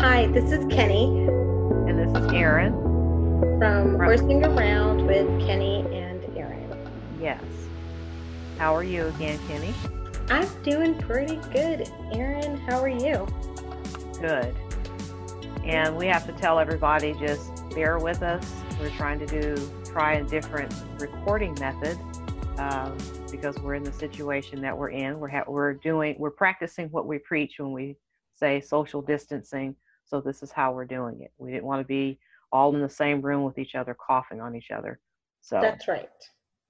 Hi, this is Kenny And this is Erin. from. Horsing Around with Kenny and Erin. Yes. How are you again, Kenny? I'm doing pretty good. Erin, how are you? Good. And we have to tell everybody just bear with us. We're trying to do try a different recording method um, because we're in the situation that we're in. We're ha- we're doing we're practicing what we preach when we say social distancing. So this is how we're doing it. We didn't want to be all in the same room with each other, coughing on each other. So That's right.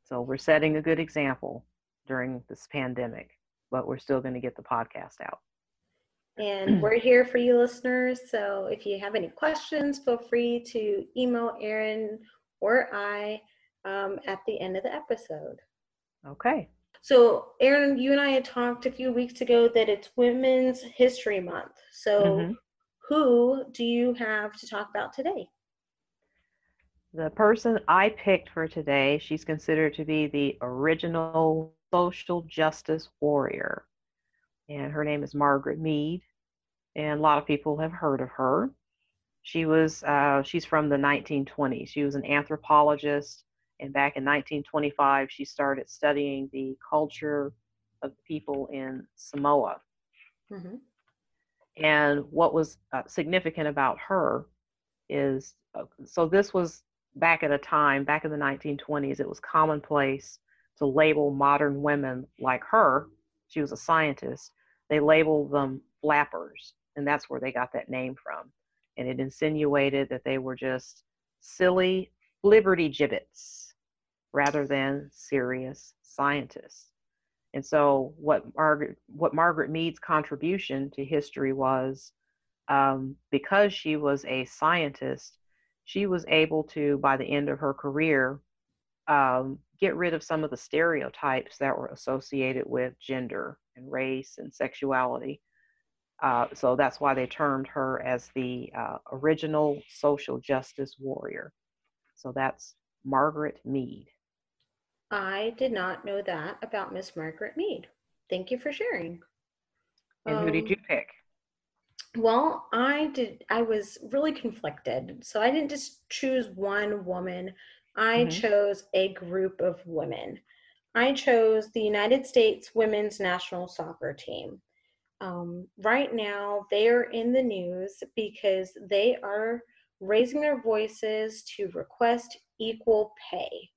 So we're setting a good example during this pandemic, but we're still going to get the podcast out. And we're here for you listeners. So if you have any questions, feel free to email Erin or I um, at the end of the episode. Okay. So, Erin, you and I had talked a few weeks ago that it's Women's History Month. So, Mhm. Who do you have to talk about today? The person I picked for today, she's considered to be the original social justice warrior. And her name is Margaret Mead. And a lot of people have heard of her. She was, uh, she's from the 1920s. She was an anthropologist. And back in 1925, she started studying the culture of people in Samoa. Mm-hmm. And what was uh, significant about her is uh, so this was back at a time, back in the 1920s, it was commonplace to label modern women like her. She was a scientist. They labeled them flappers, and that's where they got that name from. And it insinuated that they were just silly liberty gibbets rather than serious scientists. And so, what Margaret, what Margaret Mead's contribution to history was, um, because she was a scientist, she was able to, by the end of her career, um, get rid of some of the stereotypes that were associated with gender and race and sexuality. Uh, so that's why they termed her as the uh, original social justice warrior. So that's Margaret Mead. I did not know that about Miss Margaret Mead. Thank you for sharing. And who did Um, you pick? Well, I did. I was really conflicted. So I didn't just choose one woman. I Mhm. chose a group of women. I chose the United States women's national soccer team. Um, right now, they are in the news because they are raising their voices to request equal pay.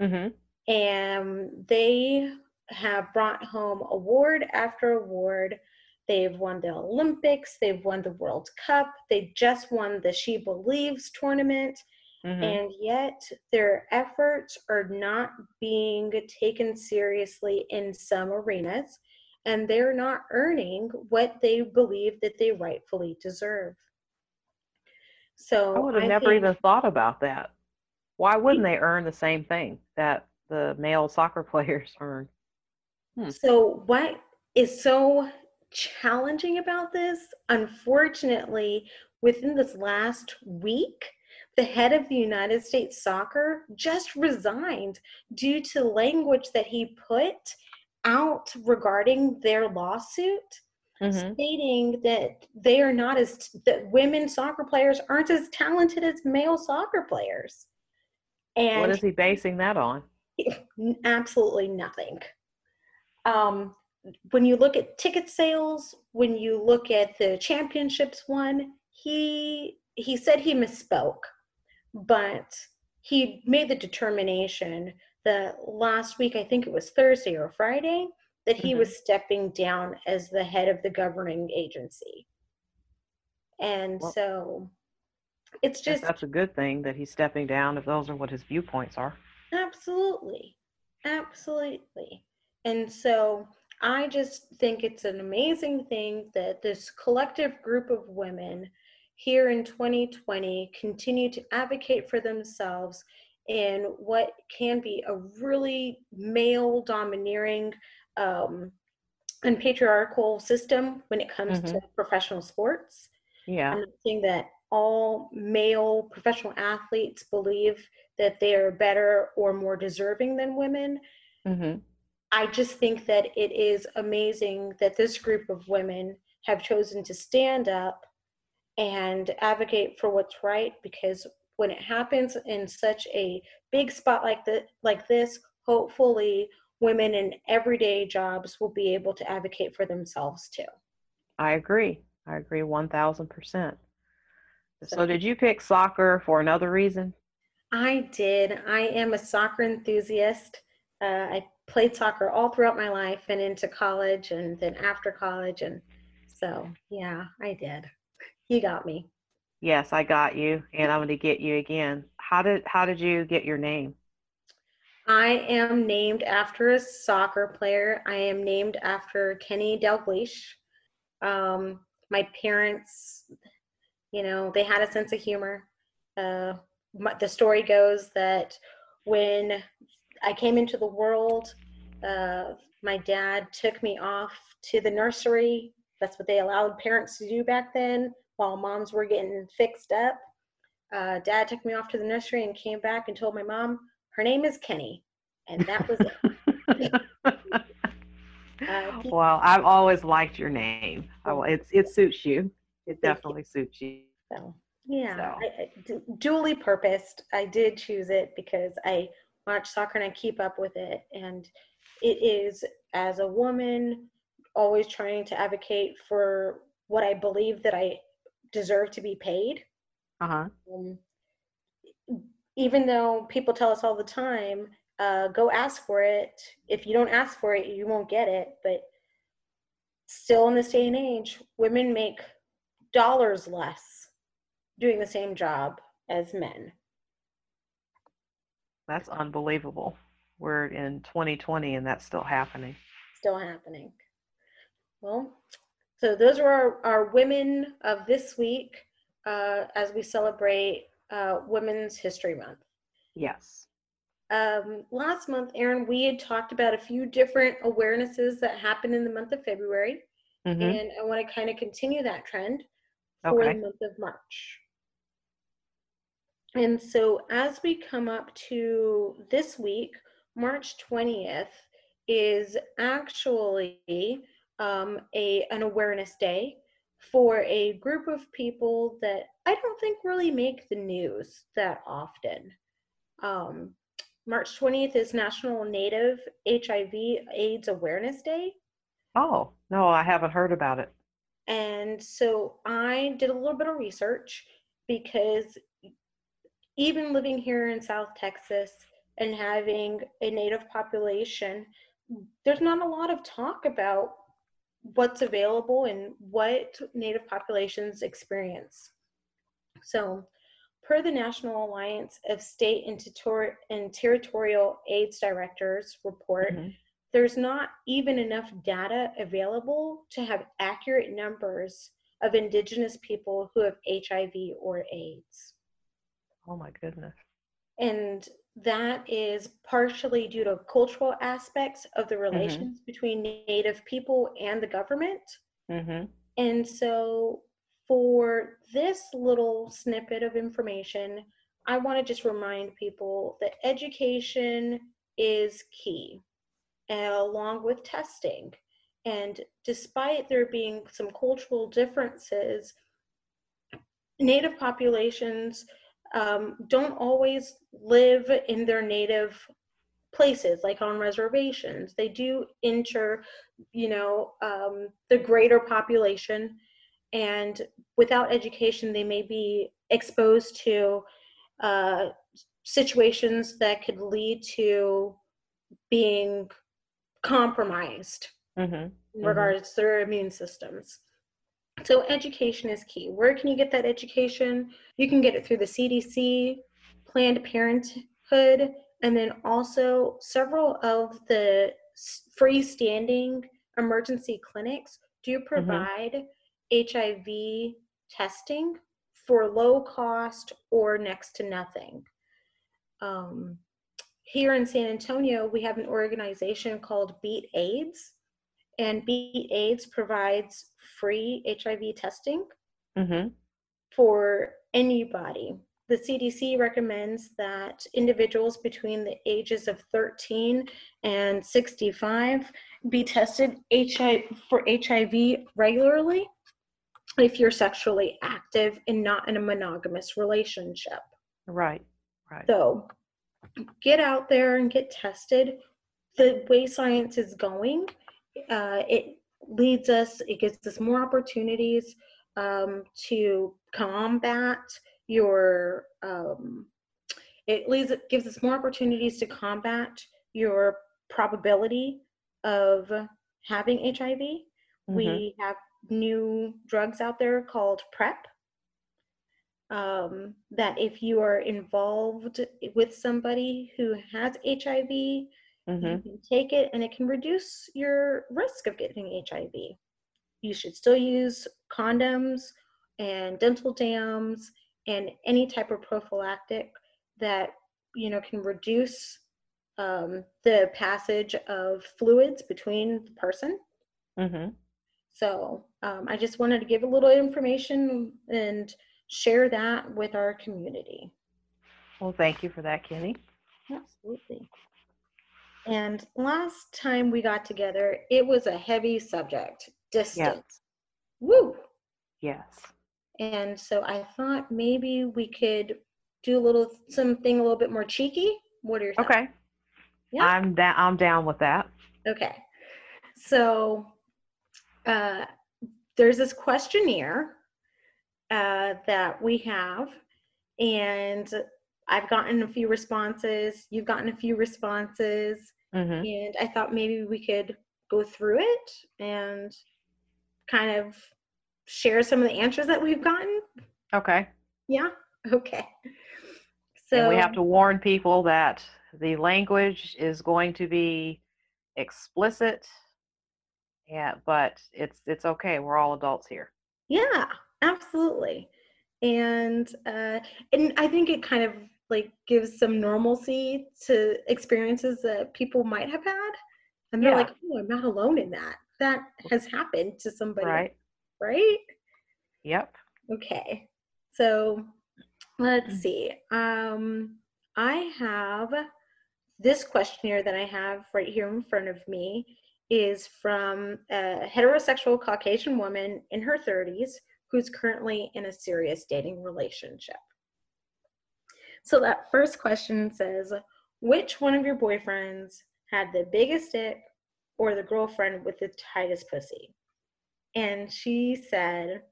Mm-hmm. And they have brought home award after award. They've won the Olympics, they've won the World Cup, they just won the She Believes tournament, Mm-hmm. and yet their efforts are not being taken seriously in some arenas, and they're not earning what they believe that they rightfully deserve. So I would have I never even thought about that. Why wouldn't they earn the same thing that the male soccer players earn? Hmm. So, what is so challenging about this? Unfortunately, within this last week, the head of the United States soccer just resigned due to language that he put out regarding their lawsuit, Mm-hmm. stating that they are not as that women soccer players aren't as talented as male soccer players. And What is he basing that on? Absolutely nothing. Um, when you look at ticket sales, when you look at the championships one, he he said he misspoke, but he made the determination that last week, I think it was Thursday or Friday, that he Mhm. was stepping down as the head of the governing agency. And Well- so it's just that's a good thing that he's stepping down if those are what his viewpoints are. Absolutely. Absolutely. And so I just think it's an amazing thing that this collective group of women here in 2020 continue to advocate for themselves in what can be a really male domineering um, and patriarchal system when it comes to professional sports. Yeah. I'm not saying that all male professional athletes believe that they are better or more deserving than women. Mm-hmm. I just think that it is amazing that this group of women have chosen to stand up and advocate for what's right because when it happens in such a big spot like the, like this, hopefully women in everyday jobs will be able to advocate for themselves too. I agree. I agree 1000%. So, did you pick soccer for another reason? I did. I am a soccer enthusiast. Uh, I played soccer all throughout my life and into college and then after college. And so, yeah, I did. You got me. Yes, I got you, and I'm going to get you again. How did how did you get your name? I am named after a soccer player. I am named after Kenny Dalglish. Um, my parents, you know, they had a sense of humor. Uh, the story goes that when I came into the world, uh, my dad took me off to the nursery. That's what they allowed parents to do back then while moms were getting fixed up. Uh, dad took me off to the nursery and came back and told my mom her name is Kenny, and that was it. uh, well, I've always liked your name. Oh, it's it suits you. It definitely you. suits you. So yeah, so. I, I, duly purposed. I did choose it because I watch soccer and I keep up with it, and it is as a woman always trying to advocate for what I believe that I deserve to be paid. Uh-huh. Um, even though people tell us all the time, uh, go ask for it. If you don't ask for it, you won't get it. But still, in this day and age, women make dollars less doing the same job as men. That's unbelievable. We're in 2020 and that's still happening. Still happening. Well, so those are our, our women of this week uh, as we celebrate uh, Women's History Month. Yes. Um, last month, Erin, we had talked about a few different awarenesses that happened in the month of February, mm-hmm. and I want to kind of continue that trend for okay. the month of March. And so, as we come up to this week, March 20th is actually um, a an awareness day for a group of people that I don't think really make the news that often. Um, March 20th is National Native HIV AIDS Awareness Day. Oh, no, I haven't heard about it. And so I did a little bit of research because even living here in South Texas and having a Native population, there's not a lot of talk about what's available and what Native populations experience. So, per the National Alliance of State and, Ter- and Territorial AIDS Directors report, mm-hmm. There's not even enough data available to have accurate numbers of Indigenous people who have HIV or AIDS. Oh my goodness. And that is partially due to cultural aspects of the mm-hmm. relations mm-hmm. between Native people and the government. Mm-hmm. And so, for this little snippet of information, I want to just remind people that education is key, along with testing. And despite there being some cultural differences, Native populations um, don't always live in their native places like on reservations they do enter you know um, the greater population and without education they may be exposed to uh, situations that could lead to being compromised mm-hmm. in mm-hmm. regards to their immune systems so education is key. Where can you get that education? You can get it through the CDC, Planned Parenthood, and then also several of the freestanding emergency clinics do mm-hmm. provide mm-hmm. HIV testing for low cost or next to nothing. Um, here in San Antonio, we have an organization called Beat AIDS, and Beat AIDS provides free HIV testing mm-hmm. for anybody. The CDC recommends that individuals between the ages of 13 and 65 be tested HIV for HIV regularly. if you're sexually active and not in a monogamous relationship. Right. Right. So get out there and get tested. The way science is going, uh, it leads us, it gives us more opportunities um, to combat your, um, it leads, it gives us more opportunities to combat your probability of having HIV. Mhm. We have new drugs out there called PrEP. Um, that if you are involved with somebody who has HIV, you Mhm. can take it and it can reduce your risk of getting HIV. You should still use condoms and dental dams and any type of prophylactic that you know can reduce um, the passage of fluids between the person. Mhm. So um, I just wanted to give a little information and share that with our community. Well, thank you for that, Kenny. Absolutely. And last time we got together, it was a heavy subject, distance. Yes. Woo! Yes. And so I thought maybe we could do a little something a little bit more cheeky. What are your thoughts? Okay. Yeah. I'm down. I'm down with that. Okay. So uh, there's this questionnaire uh, that we have, and I've gotten a few responses. You've gotten a few responses, Mhm. and I thought maybe we could go through it and kind of share some of the answers that we've gotten. Okay. Yeah. Okay. So and we have to warn people that the language is going to be explicit. Yeah, but it's it's okay. We're all adults here. Yeah, absolutely. And uh, and I think it kind of like gives some normalcy to experiences that people might have had, and they're Yeah. like, "Oh, I'm not alone in that. That has happened to somebody, Right. right?" Yep. Okay. So let's Mm. see. Um, I have this questionnaire that I have right here in front of me is from a heterosexual Caucasian woman in her 30s who's currently in a serious dating relationship. So that first question says, which one of your boyfriends had the biggest dick or the girlfriend with the tightest pussy? And she said,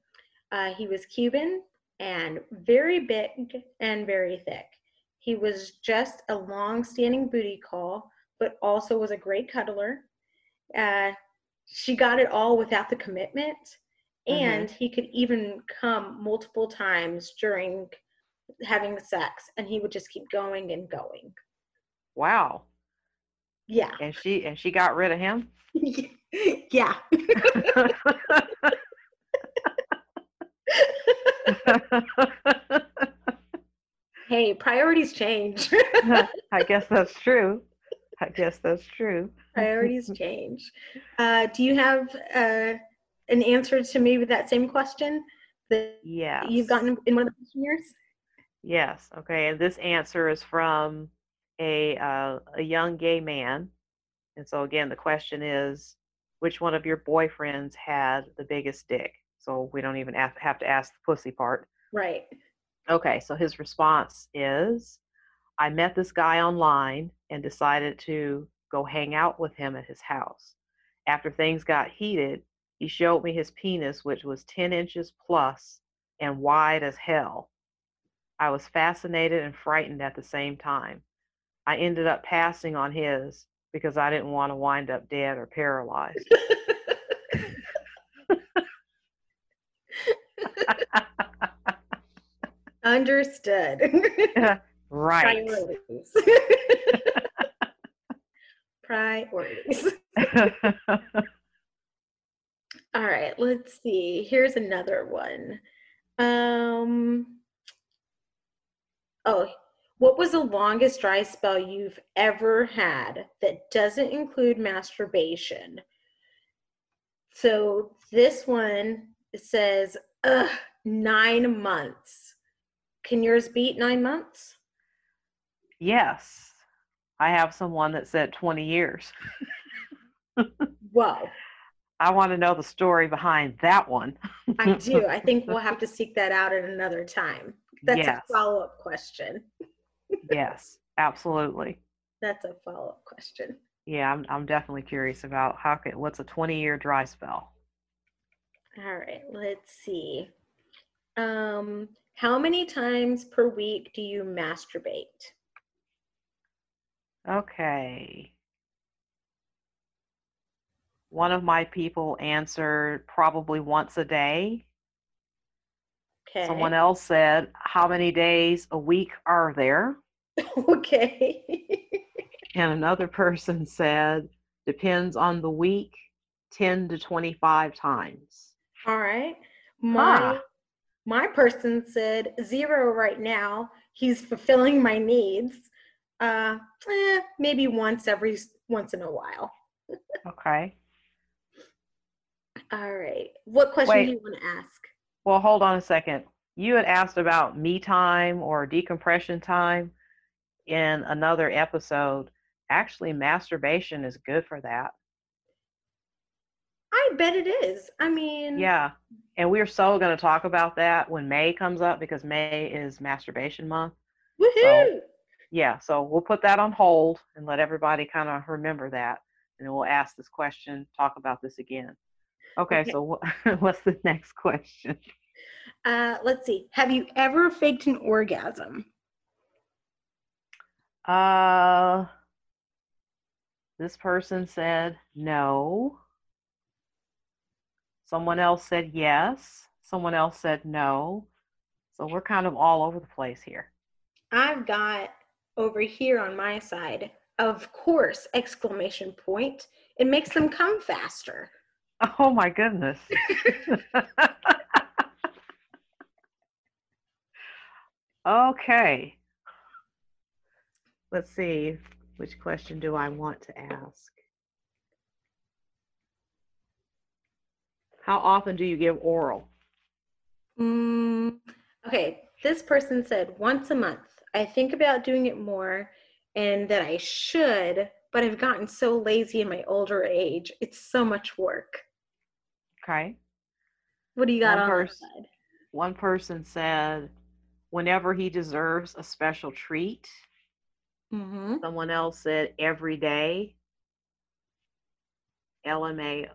uh, he was Cuban and very big and very thick. He was just a long standing booty call, but also was a great cuddler. Uh, she got it all without the commitment, and he could even come multiple times during having sex, and he would just keep going and going. Wow. Yeah. And she and she got rid of him. yeah. hey, priorities change. I guess that's true. I guess that's true. priorities change. Uh, do you have uh, an answer to maybe that same question that Yes. you've gotten in one of the questionnaires? Yes. Okay. And this answer is from a uh, a young gay man. And so again, the question is, which one of your boyfriends had the biggest dick? So we don't even have have to ask the pussy part. Right. Okay. So his response is, I met this guy online and decided to go hang out with him at his house. After things got heated, he showed me his penis, which was 10 inches plus and wide as hell. I was fascinated and frightened at the same time. I ended up passing on his because I didn't want to wind up dead or paralyzed. Understood. right. Priorities. Priorities. All right, let's see. Here's another one. Um, oh, what was the longest dry spell you've ever had that doesn't include masturbation? So this one says Ugh, nine months. Can yours beat nine months? yes. I have someone that said 20 years. Whoa. I want to know the story behind that one. I do. I think we'll have to seek that out at another time. That's Yes. a follow up question. yes, absolutely. That's a follow up question. Yeah, I'm I'm definitely curious about how could what's a 20 year dry spell? All right, let's see. Um, how many times per week do you masturbate? Okay. One of my people answered probably once a day. Okay. Someone else said, How many days a week are there? okay. And another person said, Depends on the week, 10 to 25 times. All right. My Huh. my person said zero right now. He's fulfilling my needs. Uh, eh, maybe once every once in a while. Okay. All right. What question Wait. do you want to ask? Well, hold on a second. You had asked about me time or decompression time in another episode. Actually, masturbation is good for that. I bet it is. I mean, Yeah. And we're so going to talk about that when May comes up because May is masturbation month. Woohoo! Yeah. So we'll put that on hold and let everybody kind of remember that. And then we'll ask this question, talk about this again. Okay. Okay. So wh- what's the next question? Uh, let's see. Have you ever faked an orgasm? Uh, this person said no. Someone else said yes. Someone else said no. So we're kind of all over the place here. I've got over here on my side, of course, exclamation point. It makes them come faster. Oh my goodness. okay. Let's see. Which question do I want to ask? How often do you give oral? Mm, okay, this person said once a month. I think about doing it more and that I should, but I've gotten so lazy in my older age. It's so much work. Okay. What do you got One on pers- side? One person said, whenever he deserves a special treat. Mm-hmm. Someone else said, every day. LMA,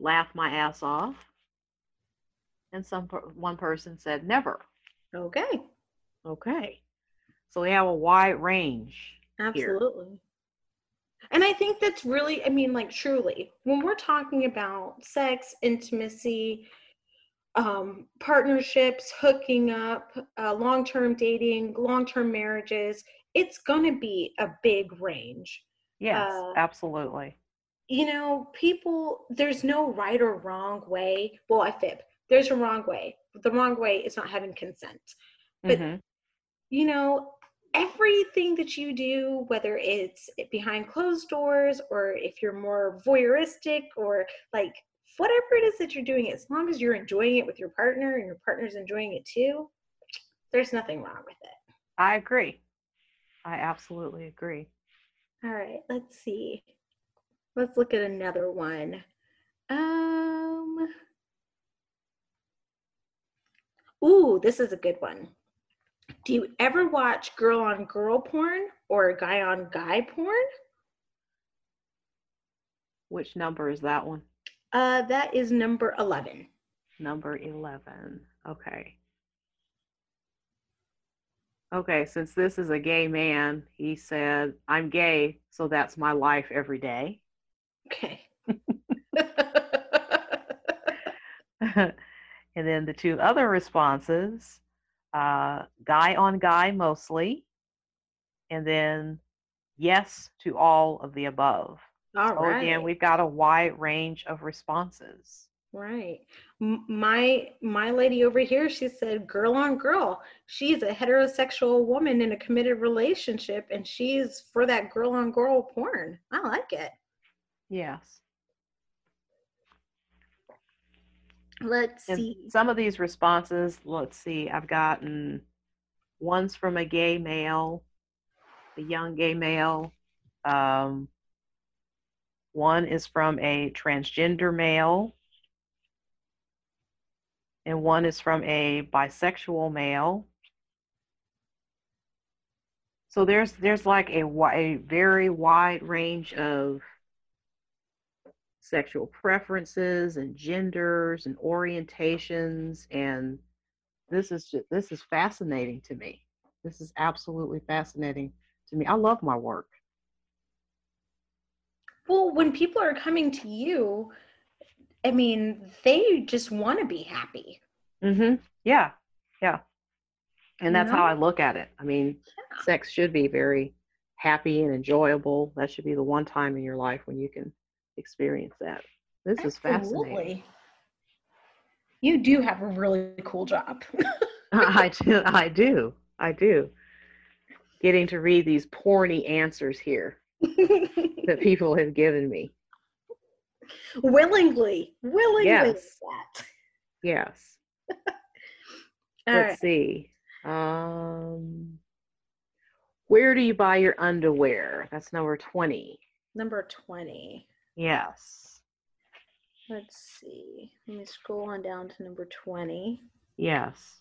laugh my ass off. And some one person said, never. Okay, Okay. So we have a wide range. absolutely. And I think that's really, I mean, like, truly, when we're talking about sex, intimacy, um, partnerships, hooking up, uh, long term dating, long term marriages, it's going to be a big range. Yes, Uh, absolutely. You know, people, there's no right or wrong way. Well, I fib. There's a wrong way. The wrong way is not having consent. but- Mhm. you know, everything that you do, whether it's behind closed doors or if you're more voyeuristic or like whatever it is that you're doing, as long as you're enjoying it with your partner and your partner's enjoying it too, there's nothing wrong with it. I agree. I absolutely agree. All right, let's see. Let's look at another one. Um, ooh, this is a good one. Do you ever watch girl on girl porn or guy on guy porn? Which number is that one? Uh, that is number 11. Number 11. Okay. Okay, since this is a gay man, he said, I'm gay, so that's my life every day. Okay. and then the two other responses uh, guy on guy mostly, and then yes to all of the above. All so right. again, we've got a wide range of responses. Right. M- My my lady over here, she said girl on girl. She's a heterosexual woman in a committed relationship and she's for that girl on girl porn. I like it. Yes. Let's And see. some of these responses, let's see, I've gotten one's from a gay male, a young gay male. Um, one is from a transgender male, and one is from a bisexual male. So there's there's like a, a very wide range of sexual preferences and genders and orientations and this is just, this is fascinating to me. This is absolutely fascinating to me. I love my work. Well, when people are coming to you, I mean, they just want to be happy. mm-hmm Yeah. Yeah. And that's how I look at it. I mean, yeah. sex should be very happy and enjoyable. That should be the one time in your life when you can experience that. This Absolutely. is fascinating. You do have a really cool job. I do. I do. I do. Getting to read these porny answers here that people have given me. Willingly. Willingly. Yes. Yes. Let's right. see. Um, where do you buy your underwear? That's number 20. Number 20. Yes. Let's see. Let me scroll on down to number 20. Yes.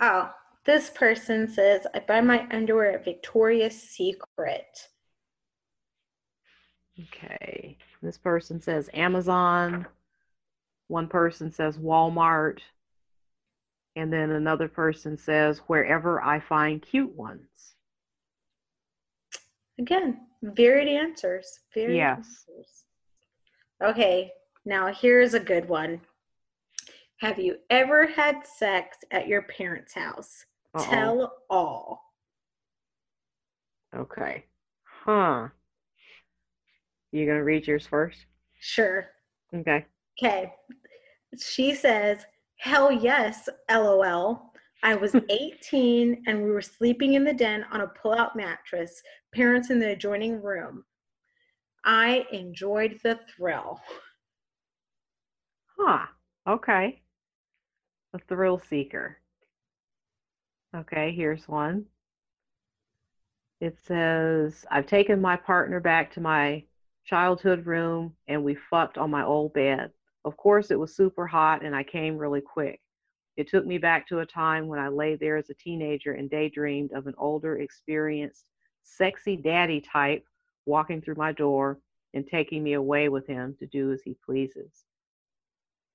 Oh, this person says, I buy my underwear at Victoria's Secret. Okay. This person says Amazon. One person says Walmart. And then another person says wherever I find cute ones. Again, varied answers. Varied yes. Answers. Okay, now here's a good one. Have you ever had sex at your parents' house? Uh-oh. Tell all. Okay. Huh. You gonna read yours first? Sure. Okay. Okay. She says, Hell yes, lol. I was 18 and we were sleeping in the den on a pull out mattress, parents in the adjoining room. I enjoyed the thrill. Huh. Okay. A thrill seeker. Okay, here's one. It says, I've taken my partner back to my childhood room and we fucked on my old bed. Of course, it was super hot and I came really quick. It took me back to a time when I lay there as a teenager and daydreamed of an older, experienced, sexy daddy type walking through my door and taking me away with him to do as he pleases.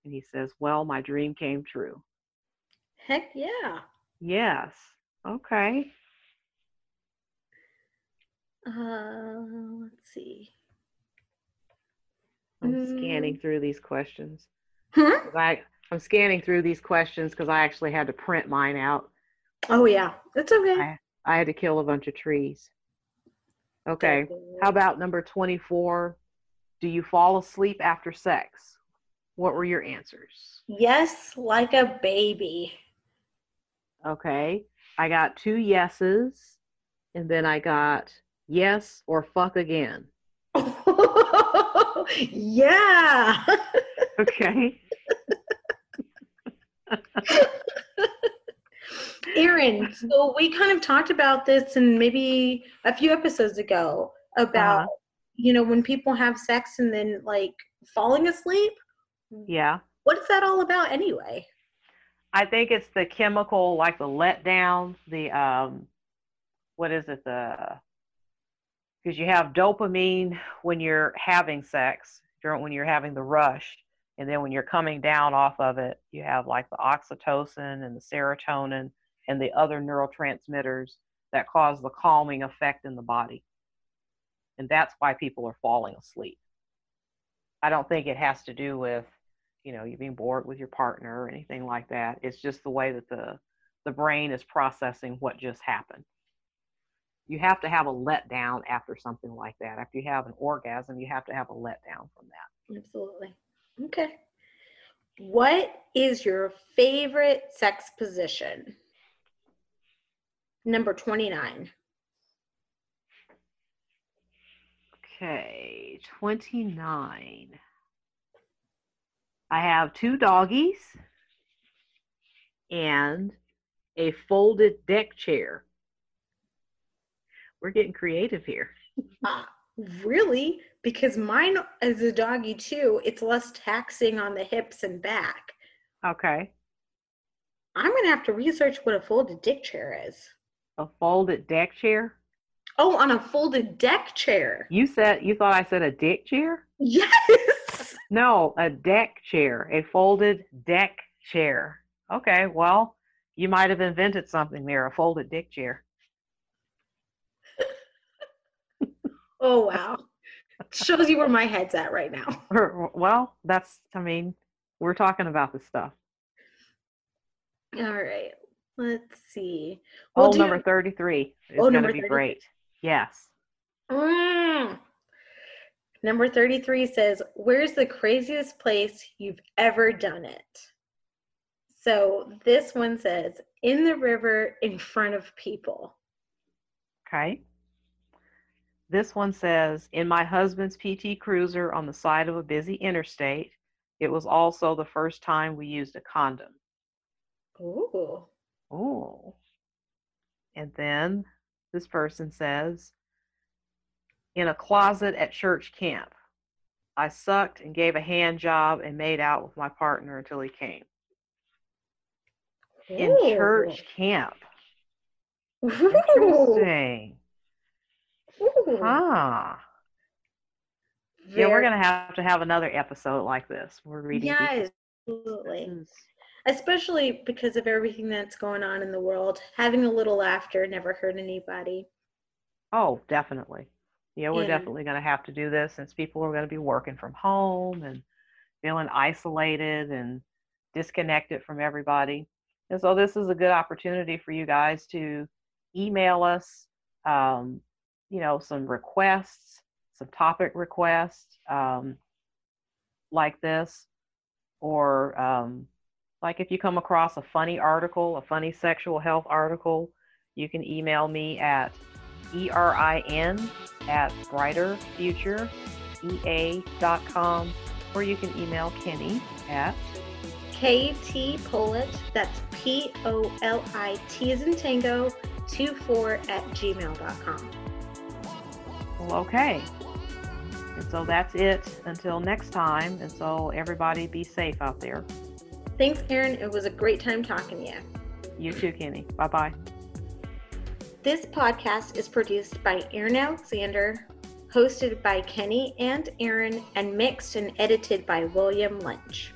And he says, Well, my dream came true. Heck yeah. Yes. Okay. Uh, let's see. I'm mm. scanning through these questions. Huh? I, I'm scanning through these questions because I actually had to print mine out. Oh yeah, that's okay. I, I had to kill a bunch of trees. Okay. How about number 24? Do you fall asleep after sex? What were your answers? Yes, like a baby. Okay. I got two yeses, and then I got yes or fuck again. yeah. okay. Erin, so we kind of talked about this and maybe a few episodes ago about uh-huh. you know when people have sex and then like falling asleep. Yeah. What is that all about anyway? I think it's the chemical like the letdown, the um what is it the because you have dopamine when you're having sex, during when you're having the rush, and then when you're coming down off of it, you have like the oxytocin and the serotonin and the other neurotransmitters that cause the calming effect in the body. And that's why people are falling asleep. I don't think it has to do with, you know, you being bored with your partner or anything like that. It's just the way that the the brain is processing what just happened. You have to have a letdown after something like that. After you have an orgasm, you have to have a letdown from that. Absolutely. Okay. What is your favorite sex position? Number 29. Okay, 29. I have two doggies and a folded deck chair. We're getting creative here. Ah, really, because mine is a doggy too. It's less taxing on the hips and back. Okay. I'm gonna have to research what a folded dick chair is. A folded deck chair? Oh, on a folded deck chair. You said you thought I said a dick chair? Yes. No, a deck chair, a folded deck chair. Okay, well, you might have invented something there, a folded dick chair. Oh wow. Shows you where my head's at right now. Well, that's I mean, we're talking about this stuff. All right. Let's see. Oh, Well, do number you- 33 is Oh, going to be 33. great. Yes. Mm. Number 33 says, Where's the craziest place you've ever done it? So this one says, In the river in front of people. Okay. This one says, in my husband's PT Cruiser on the side of a busy interstate. It was also the first time we used a condom. Ooh. Oh. And then this person says, in a closet at church camp. I sucked and gave a hand job and made out with my partner until he came. In church camp. Interesting. Ooh. Huh. Yeah, we're gonna have to have another episode like this. We're reading. Yes, absolutely. Especially because of everything that's going on in the world. Having a little laughter never hurt anybody. Oh, definitely. Yeah, we're And- definitely gonna have to do this since people are gonna be working from home and feeling isolated and disconnected from everybody. And so this is a good opportunity for you guys to email us, um, you know, some requests, some topic requests um, like this, or um, like if you come across a funny article, a funny sexual health article, you can email me at erin at brighterfutureea.com, or you can email Kenny at KT Pollitt, that's P O L I T as in tango, 24 at gmail.com. Well, okay. And so that's it until next time. And so everybody be safe out there. Thanks, Erin. It was a great time talking to you. You too, Kenny. Bye bye. This podcast is produced by Erin Alexander, hosted by Kenny and Erin, and mixed and edited by William Lynch.